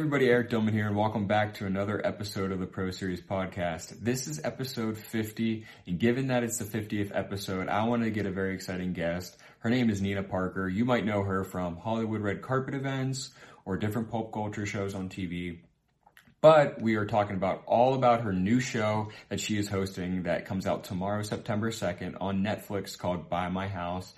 everybody, Eric Dillman here, and welcome back to another episode of the Pro Series podcast. This is episode 50, and given that it's the 50th episode, I wanted to get a very exciting guest. Her name is Nina Parker. You might know her from Hollywood red carpet events or different pop culture shows on TV. But we are talking about all about her new show that she is hosting that comes out tomorrow, September 2nd on Netflix called Buy My House.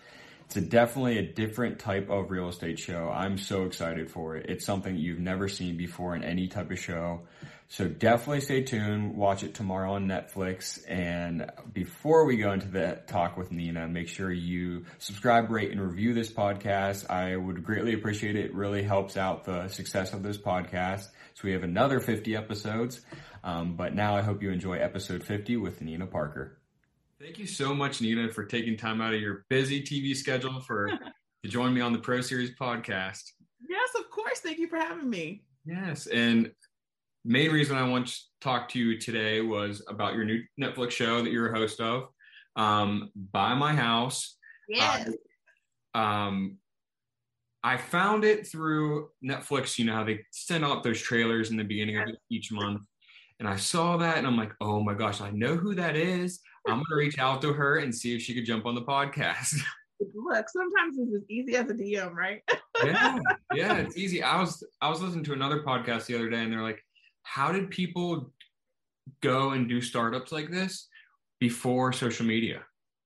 It's a definitely a different type of real estate show. I'm so excited for it. It's something you've never seen before in any type of show. So definitely stay tuned. Watch it tomorrow on Netflix. And before we go into the talk with Nina, make sure you subscribe, rate, and review this podcast. I would greatly appreciate it. It really helps out the success of this podcast. So we have another 50 episodes. Um, but now I hope you enjoy episode 50 with Nina Parker. Thank you so much, Nina, for taking time out of your busy TV schedule for to join me on the Pro Series podcast. Yes, of course. Thank you for having me. Yes, and main reason I want to talk to you today was about your new Netflix show that you're a host of, um, Buy My House. Yes. Uh, um, I found it through Netflix. You know how they send out those trailers in the beginning of each month, and I saw that, and I'm like, oh my gosh, I know who that is. I'm gonna reach out to her and see if she could jump on the podcast. Look, sometimes it's as easy as a DM, right? yeah, yeah, it's easy. I was I was listening to another podcast the other day, and they're like, "How did people go and do startups like this before social media?"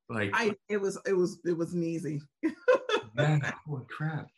Like, I it was it was it was easy. yeah, holy crap!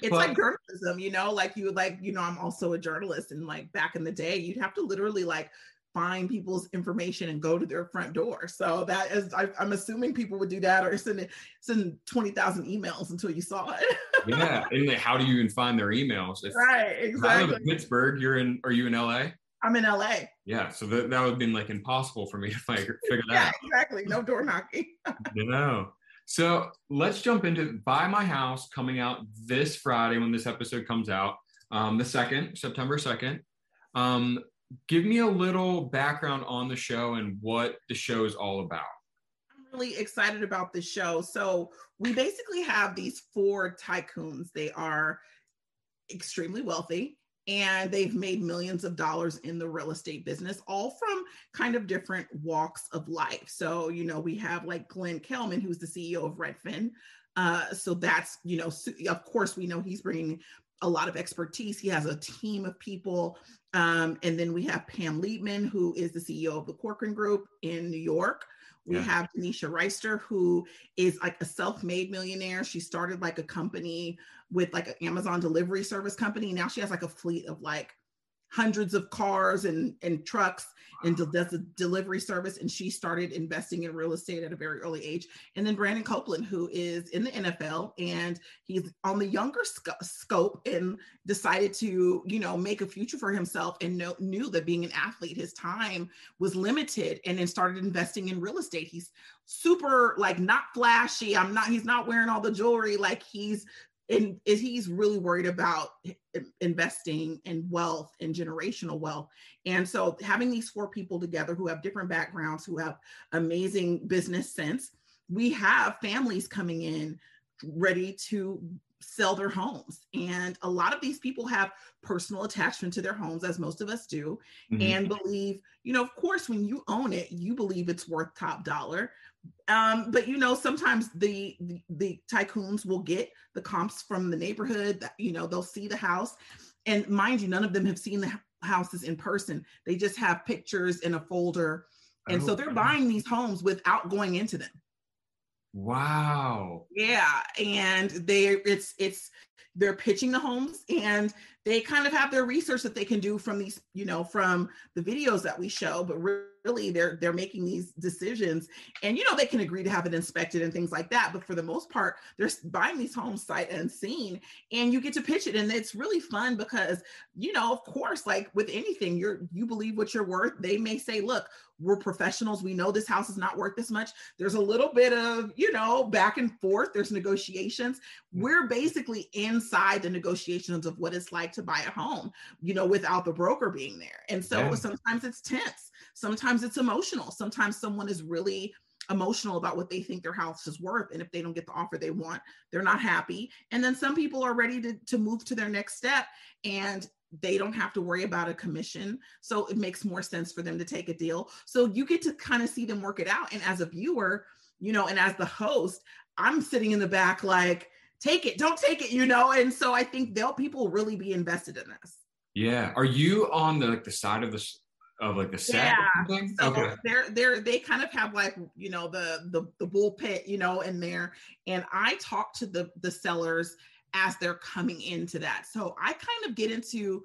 It's but, like journalism, you know, like you like, you know, I'm also a journalist, and like back in the day, you'd have to literally like find people's information and go to their front door. So that is, I, am assuming people would do that or send it, send twenty thousand emails until you saw it. yeah, and how do you even find their emails? If, right, exactly. I live in Pittsburgh. You're in. Are you in LA? I'm in LA. Yeah, so that, that would have been like impossible for me to figure, figure that yeah, out. exactly. No door knocking. no. So let's jump into Buy My House coming out this Friday when this episode comes out, um, the second, September 2nd. Um, give me a little background on the show and what the show is all about. I'm really excited about the show. So, we basically have these four tycoons. They are extremely wealthy and they've made millions of dollars in the real estate business, all from kind of different walks of life. So, you know, we have like Glenn Kelman, who's the CEO of Redfin. Uh, so that's, you know, of course, we know he's bringing a lot of expertise. He has a team of people um, and then we have Pam Liebman, who is the CEO of the Corcoran Group in New York. We yeah. have Tanisha Reister, who is like a self-made millionaire. She started like a company with like an Amazon delivery service company. Now she has like a fleet of like hundreds of cars and, and trucks and does a delivery service. And she started investing in real estate at a very early age. And then Brandon Copeland, who is in the NFL and he's on the younger sc- scope and decided to, you know, make a future for himself and know, knew that being an athlete, his time was limited and then started investing in real estate. He's super like not flashy. I'm not, he's not wearing all the jewelry. Like he's and he's really worried about investing in wealth and generational wealth. And so having these four people together who have different backgrounds, who have amazing business sense, we have families coming in ready to sell their homes. And a lot of these people have personal attachment to their homes, as most of us do, mm-hmm. and believe, you know, of course, when you own it, you believe it's worth top dollar. Um, but you know, sometimes the, the, the tycoons will get the comps from the neighborhood. That you know, they'll see the house, and mind you, none of them have seen the houses in person. They just have pictures in a folder, and oh, so they're buying these homes without going into them. Wow. Yeah, and they it's it's they're pitching the homes and they kind of have their research that they can do from these, you know, from the videos that we show, but really they're they're making these decisions and you know they can agree to have it inspected and things like that, but for the most part, they're buying these homes sight unseen and you get to pitch it and it's really fun because you know, of course, like with anything, you're you believe what you're worth. They may say, "Look, we're professionals. We know this house is not worth this much. There's a little bit of, you know, back and forth. There's negotiations. Mm. We're basically inside the negotiations of what it's like to buy a home, you know, without the broker being there. And so yeah. sometimes it's tense. Sometimes it's emotional. Sometimes someone is really emotional about what they think their house is worth and if they don't get the offer they want they're not happy and then some people are ready to, to move to their next step and they don't have to worry about a commission. So it makes more sense for them to take a deal. So you get to kind of see them work it out. And as a viewer, you know, and as the host, I'm sitting in the back like, take it, don't take it, you know. And so I think they'll people really be invested in this. Yeah. Are you on the like the side of the of like the set? Yeah. So okay. they're they're they kind of have like you know the the the bull pit you know in there, and I talk to the the sellers as they're coming into that. So I kind of get into.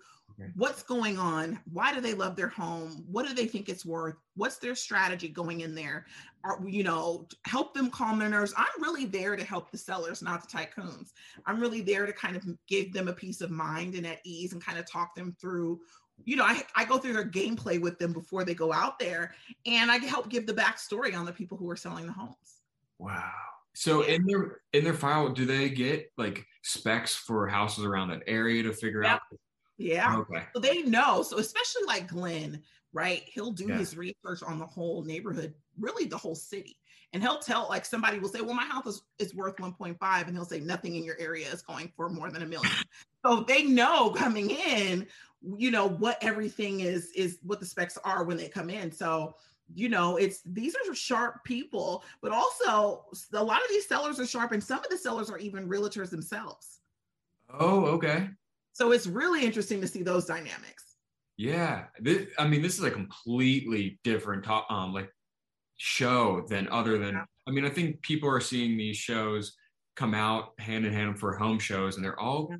What's going on. Why do they love their home? What do they think it's worth? What's their strategy going in there? Are, you know, help them calm their nerves. I'm really there to help the sellers, not the tycoons. I'm really there to kind of give them a peace of mind and at ease and kind of talk them through you know, I, I go through their gameplay with them before they go out there and I help give the backstory on the people who are selling the homes. Wow. So in their in their file, do they get like specs for houses around that area to figure yeah. out? Yeah. Okay. So they know. So especially like Glenn, right? He'll do yeah. his research on the whole neighborhood, really the whole city. And he'll tell like somebody will say, Well, my house is, is worth 1.5, and he'll say nothing in your area is going for more than a million. so they know coming in, you know, what everything is is what the specs are when they come in. So you know it's these are sharp people but also a lot of these sellers are sharp and some of the sellers are even realtors themselves oh okay so it's really interesting to see those dynamics yeah this, i mean this is a completely different top, um like show than other than yeah. i mean i think people are seeing these shows come out hand in hand for home shows and they're all yeah.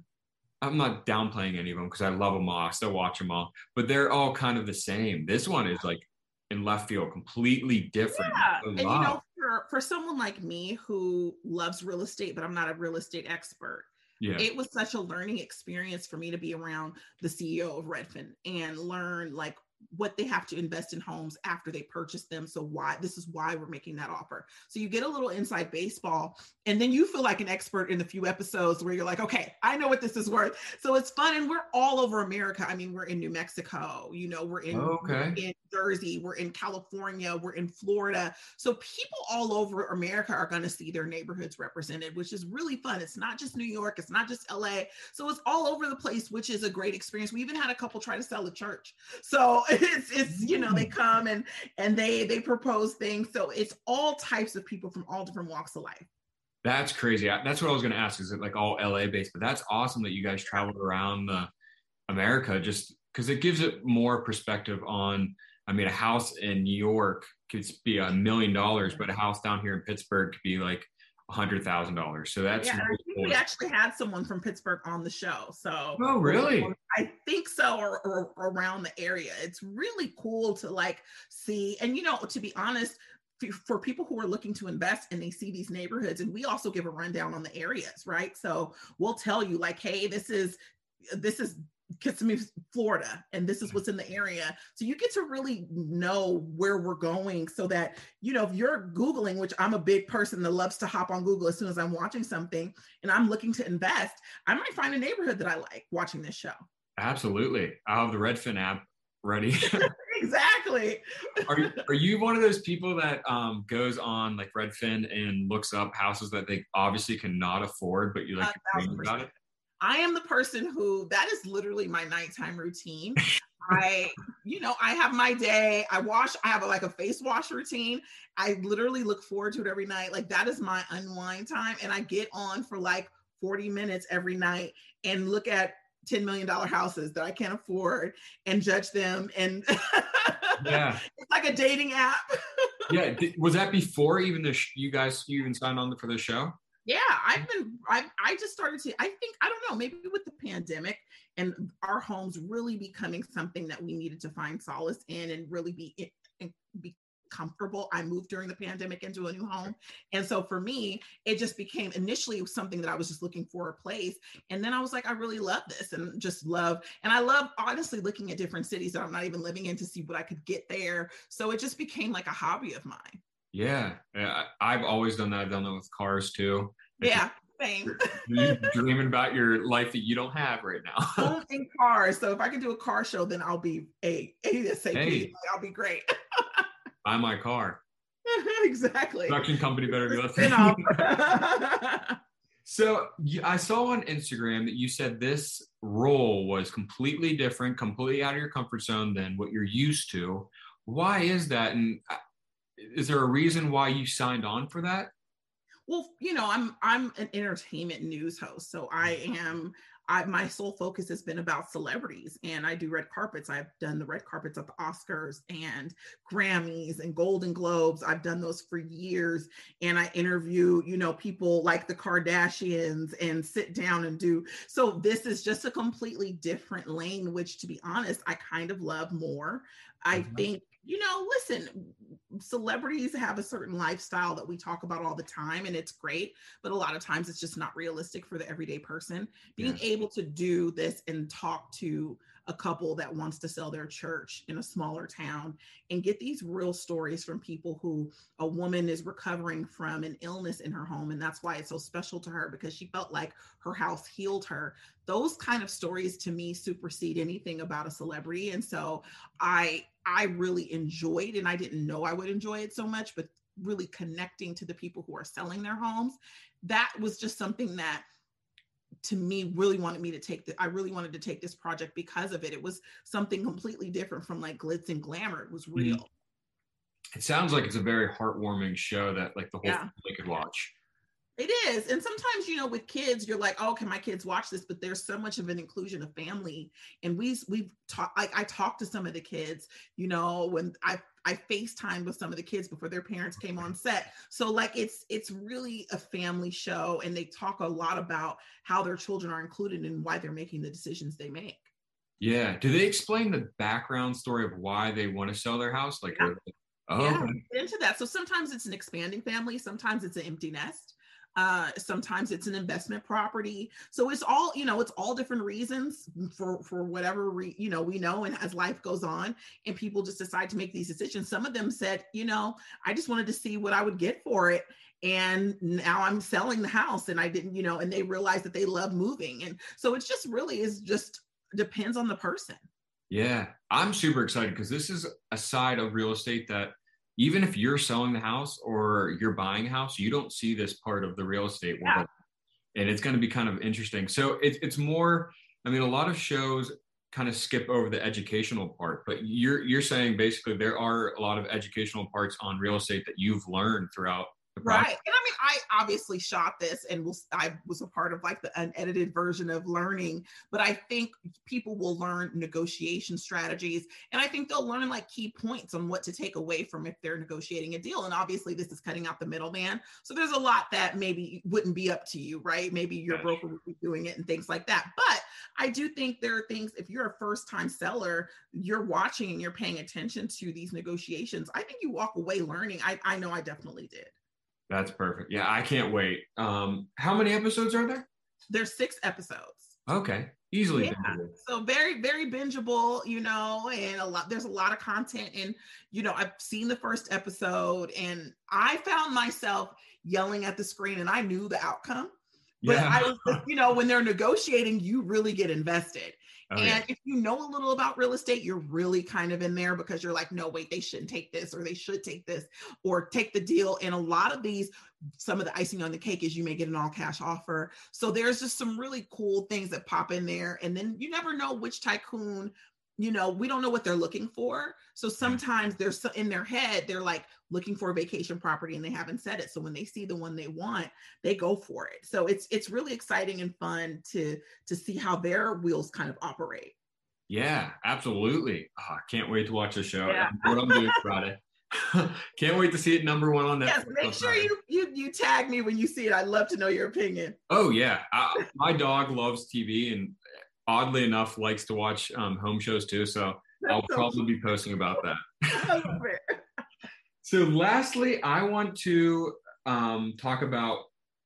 I'm not downplaying any of them because I love them all. I still watch them all, but they're all kind of the same. This one is like in left field, completely different. Yeah. And you know, for, for someone like me who loves real estate, but I'm not a real estate expert, yeah. it was such a learning experience for me to be around the CEO of Redfin and learn like what they have to invest in homes after they purchase them. So why this is why we're making that offer. So you get a little inside baseball and then you feel like an expert in a few episodes where you're like, okay, I know what this is worth. So it's fun and we're all over America. I mean, we're in New Mexico, you know, we're in, okay. we're in Jersey, we're in California, we're in Florida. So people all over America are going to see their neighborhoods represented, which is really fun. It's not just New York, it's not just LA. So it's all over the place, which is a great experience. We even had a couple try to sell a church. So it's it's you know they mm. come and and they they propose things. So it's all types of people from all different walks of life. That's crazy. That's what i was going to ask is it like all la based? But that's awesome that you guys traveled around the america just because it gives it more perspective on i mean a house in new york could be a million dollars but a house down here in pittsburgh could be like hundred thousand dollars. So that's yeah. I think we actually had someone from Pittsburgh on the show. So oh really? I think so, or, or, around the area. It's really cool to like see, and you know, to be honest. For people who are looking to invest and they see these neighborhoods, and we also give a rundown on the areas, right? So we'll tell you, like, hey, this is this is Kissimmee, Florida, and this is what's in the area. So you get to really know where we're going so that, you know, if you're Googling, which I'm a big person that loves to hop on Google as soon as I'm watching something and I'm looking to invest, I might find a neighborhood that I like watching this show. Absolutely. I'll have the Redfin app ready. exactly. are, you, are you one of those people that um, goes on like Redfin and looks up houses that they obviously cannot afford, but you like about it? I am the person who that is literally my nighttime routine. I, you know, I have my day. I wash, I have a, like a face wash routine. I literally look forward to it every night. Like that is my unwind time. And I get on for like 40 minutes every night and look at $10 million houses that I can't afford and judge them. And yeah, it's like a dating app. yeah. Was that before even the, sh- you guys, you even signed on for the show? Yeah i've been I, I just started to i think i don't know maybe with the pandemic and our homes really becoming something that we needed to find solace in and really be be comfortable i moved during the pandemic into a new home. And so for me it just became initially something that i was just looking for a place. And then i was like i really love this and just love and i love honestly looking at different cities that i'm not even living in to see what i could get there. So it just became like a hobby of mine yeah, yeah, I've always done that. I've done that with cars too. Yeah, same. you dreaming about your life that you don't have right now. And cars. So if I can do a car show, then I'll be a ASAP. Hey, I'll be great. buy my car. exactly. Production company better do that. So I saw on Instagram that you said this role was completely different, completely out of your comfort zone than what you're used to. Why is that? And uh, is there a reason why you signed on for that? Well, you know, I'm I'm an entertainment news host, so I am I, my sole focus has been about celebrities and I do red carpets. I've done the red carpets at the Oscars and Grammys and Golden Globes. I've done those for years. And I interview, you know, people like the Kardashians and sit down and do. So this is just a completely different lane, which to be honest, I kind of love more. I mm-hmm. think you know, listen, celebrities have a certain lifestyle that we talk about all the time, and it's great, but a lot of times it's just not realistic for the everyday person. Being yeah. able to do this and talk to a couple that wants to sell their church in a smaller town and get these real stories from people who a woman is recovering from an illness in her home. And that's why it's so special to her because she felt like her house healed her. Those kind of stories to me supersede anything about a celebrity. And so i i really enjoyed and i didn't know i would enjoy it so much but really connecting to the people who are selling their homes that was just something that to me really wanted me to take the I really wanted to take this project because of it. It was something completely different from like glitz and glamour. It was mm-hmm. real. It sounds like it's a very heartwarming show that like the whole yeah. family could watch. It is. And sometimes, you know, with kids, you're like, oh, can my kids watch this? But there's so much of an inclusion of family. And we we've talked like I talked to some of the kids, you know, when I I FaceTime with some of the kids before their parents came on set. So like it's it's really a family show and they talk a lot about how their children are included and why they're making the decisions they make. Yeah. Do they explain the background story of why they want to sell their house? Like yeah. Oh, yeah, into that. So sometimes it's an expanding family, sometimes it's an empty nest uh sometimes it's an investment property. So it's all you know it's all different reasons for for whatever re, you know we know and as life goes on and people just decide to make these decisions some of them said you know i just wanted to see what i would get for it and now i'm selling the house and i didn't you know and they realized that they love moving. And so it's just really is just depends on the person. Yeah i'm super excited because this is a side of real estate that even if you're selling the house or you're buying a house, you don't see this part of the real estate world. Yeah. And it's going to be kind of interesting. So it's it's more, I mean, a lot of shows kind of skip over the educational part, but you're you're saying basically there are a lot of educational parts on real estate that you've learned throughout right. And i mean i obviously shot this and was i was a part of like the unedited version of learning but i think people will learn negotiation strategies and i think they'll learn like key points on what to take away from if they're negotiating a deal and obviously this is cutting out the middleman so there's a lot that maybe wouldn't be up to you right? Maybe your broker would be doing it and things like that but i do think there are things if you're a first time seller you're watching and you're paying attention to these negotiations i think you walk away learning. I, I know i definitely did that's perfect. Yeah, I can't wait. Um, how many episodes are there? There's six episodes. Okay, easily. Yeah. So very, very bingeable, you know, and a lot. There's a lot of content, and you know, I've seen the first episode, and I found myself yelling at the screen, and I knew the outcome. But yeah. I was, you know, when they're negotiating, you really get invested. Oh, and yeah. if you know a little about real estate, you're really kind of in there because you're like, no, wait, they shouldn't take this, or they should take this, or take the deal. And a lot of these, some of the icing on the cake is you may get an all cash offer. So there's just some really cool things that pop in there. And then you never know which tycoon you know, we don't know what they're looking for. So mm. sometimes they're in their head, they're like looking for a vacation property and they haven't said it. So when they see the one they want, they go for it. So it's it's really exciting and fun to to see how their wheels kind of operate. Yeah, absolutely. Oh, I can't wait to watch the show. Yeah. What I'm doing Friday. Can't wait to see it number one on that. Yes, make sure you, you you tag me when you see it. I'd love to know your opinion. Oh yeah, I, my dog loves TV, and oddly enough likes to watch um, home shows too. So That's I'll so probably be posting about that. so, lastly, I want to um, talk about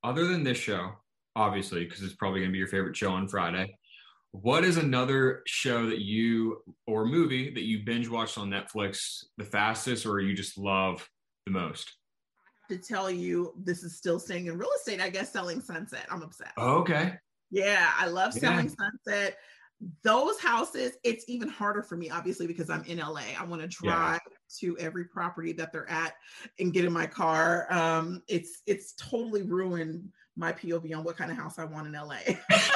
other than this show, obviously, because it's probably going to be your favorite show on Friday. What is another show that you or movie that you binge watched on Netflix the fastest, or you just love the most? to tell you this is still staying in real estate, I guess selling sunset. I'm obsessed. okay. Yeah, I love selling yeah. sunset. Those houses, it's even harder for me, obviously, because I'm in LA. I want to drive yeah. to every property that they're at and get in my car. Um, it's it's totally ruined my POV on what kind of house I want in LA.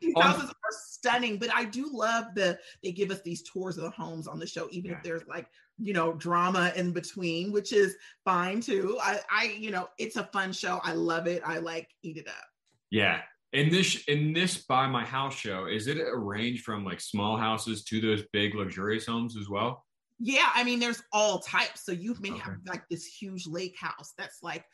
These um, houses are stunning, but I do love the they give us these tours of the homes on the show, even yeah. if there's like you know drama in between, which is fine too. I, I, you know, it's a fun show. I love it. I like eat it up. Yeah, in this in this buy my house show, is it a range from like small houses to those big luxurious homes as well? Yeah, I mean, there's all types. So you may okay. have like this huge lake house that's like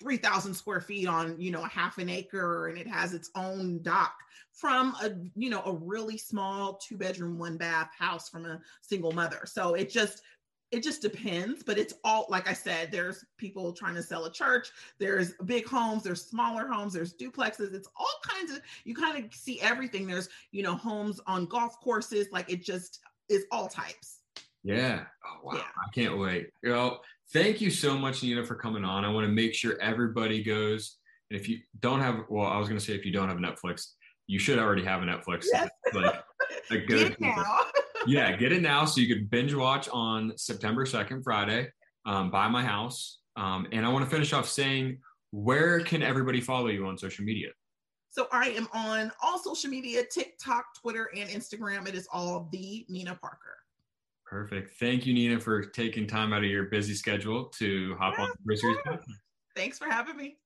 3,000 square feet on, you know, a half an acre and it has its own dock from a, you know, a really small two bedroom, one bath house from a single mother. So it just, it just depends, but it's all, like I said, there's people trying to sell a church, there's big homes, there's smaller homes, there's duplexes, it's all kinds of, you kind of see everything. There's, you know, homes on golf courses, like it just is all types. Yeah. Oh, wow. Yeah. I can't wait. You know, thank you so much, Nina, for coming on. I want to make sure everybody goes. And if you don't have, well, I was going to say if you don't have Netflix, you should already have a Netflix. Yes. Like a good. Yeah, get it now so you could binge watch on September 2nd, Friday, um, Buy My House. Um, and I want to finish off saying, where can everybody follow you on social media? So I am on all social media, TikTok, Twitter, and Instagram. It is all the Nina Parker. Perfect. Thank you, Nina, for taking time out of your busy schedule to hop yeah, on the Thanks for having me.